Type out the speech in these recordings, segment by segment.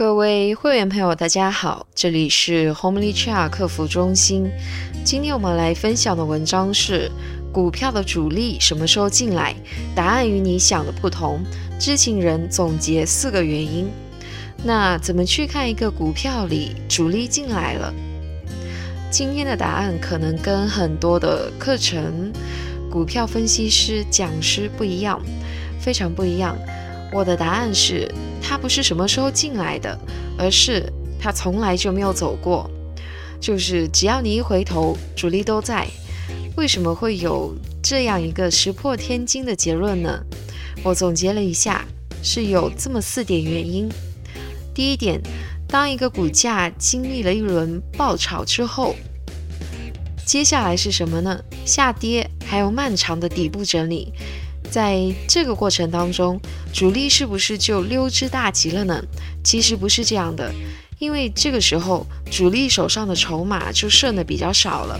各位会员朋友，大家好，这里是 Homely Chat 客服中心。今天我们来分享的文章是：股票的主力什么时候进来？答案与你想的不同。知情人总结四个原因。那怎么去看一个股票里主力进来了？今天的答案可能跟很多的课程、股票分析师讲师不一样，非常不一样。我的答案是，他不是什么时候进来的，而是他从来就没有走过。就是只要你一回头，主力都在。为什么会有这样一个石破天惊的结论呢？我总结了一下，是有这么四点原因。第一点。当一个股价经历了一轮爆炒之后，接下来是什么呢？下跌，还有漫长的底部整理。在这个过程当中，主力是不是就溜之大吉了呢？其实不是这样的，因为这个时候主力手上的筹码就剩的比较少了。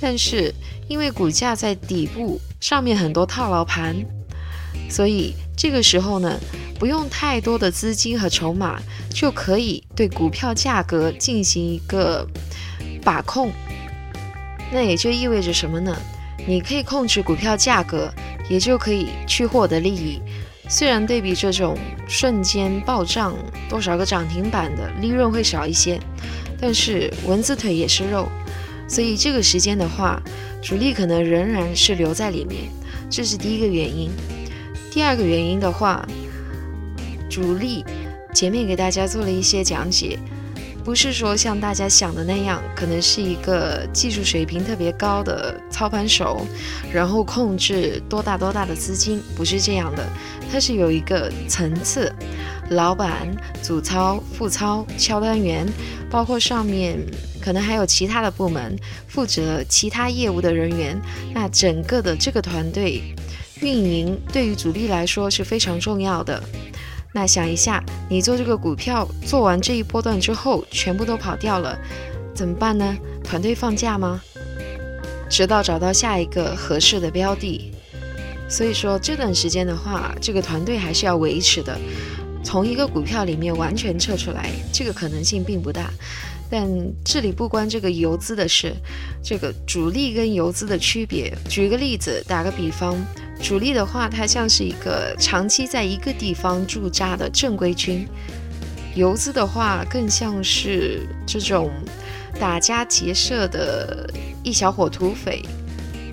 但是因为股价在底部上面很多套牢盘，所以这个时候呢。不用太多的资金和筹码，就可以对股票价格进行一个把控。那也就意味着什么呢？你可以控制股票价格，也就可以去获得利益。虽然对比这种瞬间暴涨多少个涨停板的利润会少一些，但是蚊子腿也是肉，所以这个时间的话，主力可能仍然是留在里面。这是第一个原因。第二个原因的话。主力前面给大家做了一些讲解，不是说像大家想的那样，可能是一个技术水平特别高的操盘手，然后控制多大多大的资金，不是这样的，它是有一个层次，老板、主操、副操、敲单员，包括上面可能还有其他的部门负责其他业务的人员，那整个的这个团队运营对于主力来说是非常重要的。那想一下，你做这个股票做完这一波段之后，全部都跑掉了，怎么办呢？团队放假吗？直到找到下一个合适的标的。所以说这段时间的话，这个团队还是要维持的。从一个股票里面完全撤出来，这个可能性并不大。但这里不关这个游资的事，这个主力跟游资的区别。举个例子，打个比方。主力的话，它像是一个长期在一个地方驻扎的正规军；游资的话，更像是这种打家劫舍的一小伙土匪。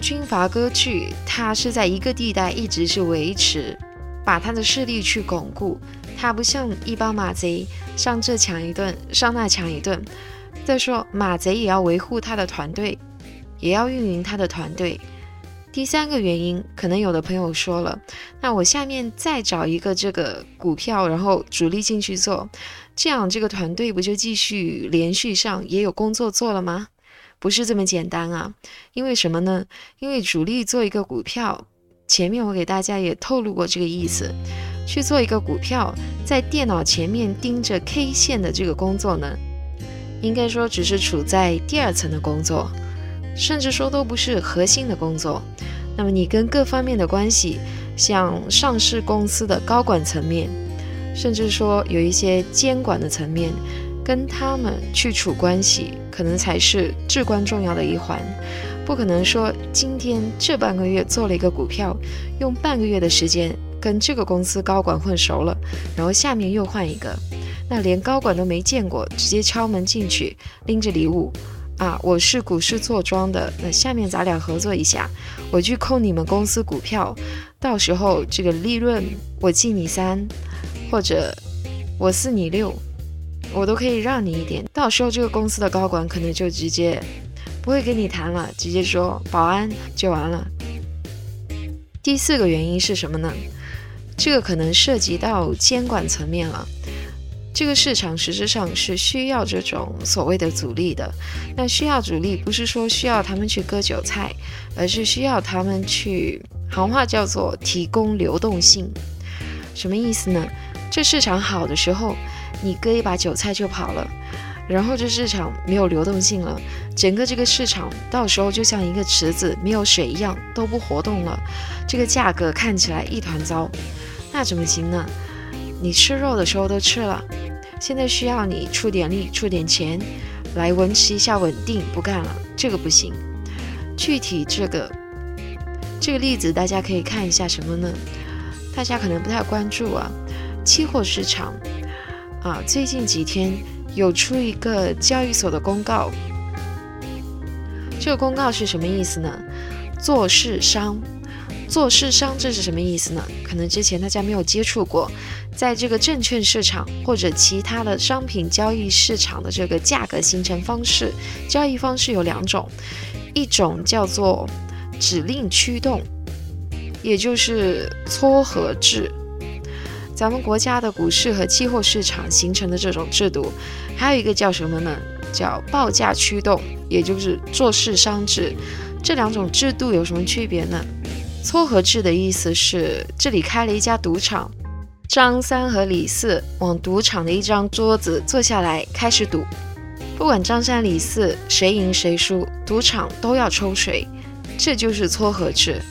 军阀割据，它是在一个地带一直是维持，把他的势力去巩固。它不像一帮马贼，上这抢一顿，上那抢一顿。再说，马贼也要维护他的团队，也要运营他的团队。第三个原因，可能有的朋友说了，那我下面再找一个这个股票，然后主力进去做，这样这个团队不就继续连续上也有工作做了吗？不是这么简单啊！因为什么呢？因为主力做一个股票，前面我给大家也透露过这个意思，去做一个股票，在电脑前面盯着 K 线的这个工作呢，应该说只是处在第二层的工作。甚至说都不是核心的工作，那么你跟各方面的关系，像上市公司的高管层面，甚至说有一些监管的层面，跟他们去处关系，可能才是至关重要的一环。不可能说今天这半个月做了一个股票，用半个月的时间跟这个公司高管混熟了，然后下面又换一个，那连高管都没见过，直接敲门进去，拎着礼物。啊，我是股市坐庄的，那下面咱俩合作一下，我去控你们公司股票，到时候这个利润我记你三，或者我四你六，我都可以让你一点。到时候这个公司的高管可能就直接不会跟你谈了，直接说保安就完了。第四个原因是什么呢？这个可能涉及到监管层面了。这个市场实质上是需要这种所谓的阻力的。那需要阻力，不是说需要他们去割韭菜，而是需要他们去，行话叫做提供流动性。什么意思呢？这市场好的时候，你割一把韭菜就跑了，然后这市场没有流动性了，整个这个市场到时候就像一个池子没有水一样，都不活动了，这个价格看起来一团糟，那怎么行呢？你吃肉的时候都吃了。现在需要你出点力、出点钱来维持一下稳定，不干了，这个不行。具体这个这个例子，大家可以看一下什么呢？大家可能不太关注啊，期货市场啊，最近几天有出一个交易所的公告。这个公告是什么意思呢？做市商，做市商，这是什么意思呢？可能之前大家没有接触过，在这个证券市场或者其他的商品交易市场的这个价格形成方式，交易方式有两种，一种叫做指令驱动，也就是撮合制。咱们国家的股市和期货市场形成的这种制度，还有一个叫什么呢？叫报价驱动，也就是做市商制。这两种制度有什么区别呢？撮合制的意思是，这里开了一家赌场，张三和李四往赌场的一张桌子坐下来开始赌，不管张三李四谁赢谁输，赌场都要抽水，这就是撮合制。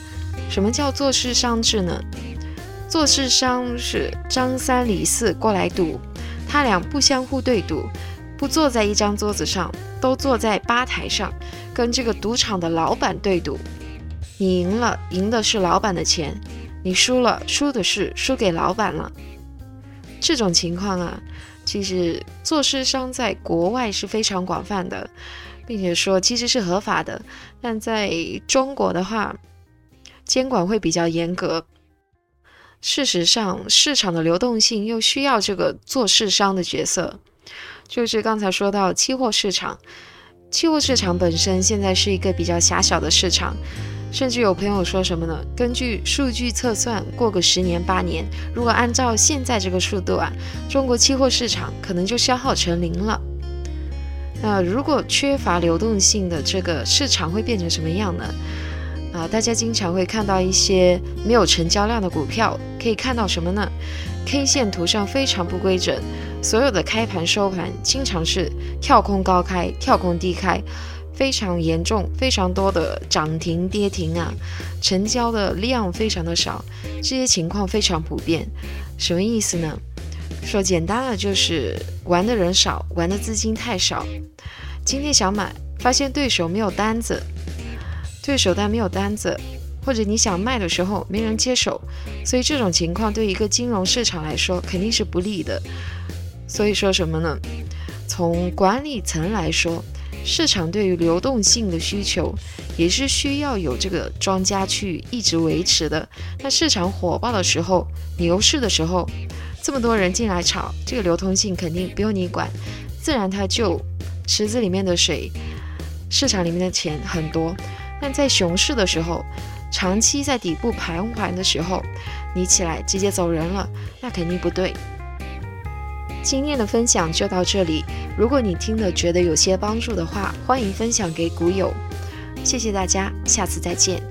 什么叫做事商制呢？做事商是张三李四过来赌，他俩不相互对赌。不坐在一张桌子上，都坐在吧台上，跟这个赌场的老板对赌。你赢了，赢的是老板的钱；你输了，输的是输给老板了。这种情况啊，其实做市商在国外是非常广泛的，并且说其实是合法的。但在中国的话，监管会比较严格。事实上，市场的流动性又需要这个做市商的角色。就是刚才说到期货市场，期货市场本身现在是一个比较狭小的市场，甚至有朋友说什么呢？根据数据测算，过个十年八年，如果按照现在这个速度啊，中国期货市场可能就消耗成零了。那如果缺乏流动性的这个市场会变成什么样呢？啊，大家经常会看到一些没有成交量的股票，可以看到什么呢？K 线图上非常不规整。所有的开盘收盘经常是跳空高开、跳空低开，非常严重，非常多的涨停跌停啊，成交的量非常的少，这些情况非常普遍。什么意思呢？说简单了就是玩的人少，玩的资金太少。今天想买，发现对手没有单子，对手但没有单子，或者你想卖的时候没人接手，所以这种情况对一个金融市场来说肯定是不利的。所以说什么呢？从管理层来说，市场对于流动性的需求也是需要有这个庄家去一直维持的。那市场火爆的时候，牛市的时候，这么多人进来炒，这个流通性肯定不用你管，自然它就池子里面的水，市场里面的钱很多。但在熊市的时候，长期在底部盘桓的时候，你起来直接走人了，那肯定不对。今天的分享就到这里。如果你听了觉得有些帮助的话，欢迎分享给股友。谢谢大家，下次再见。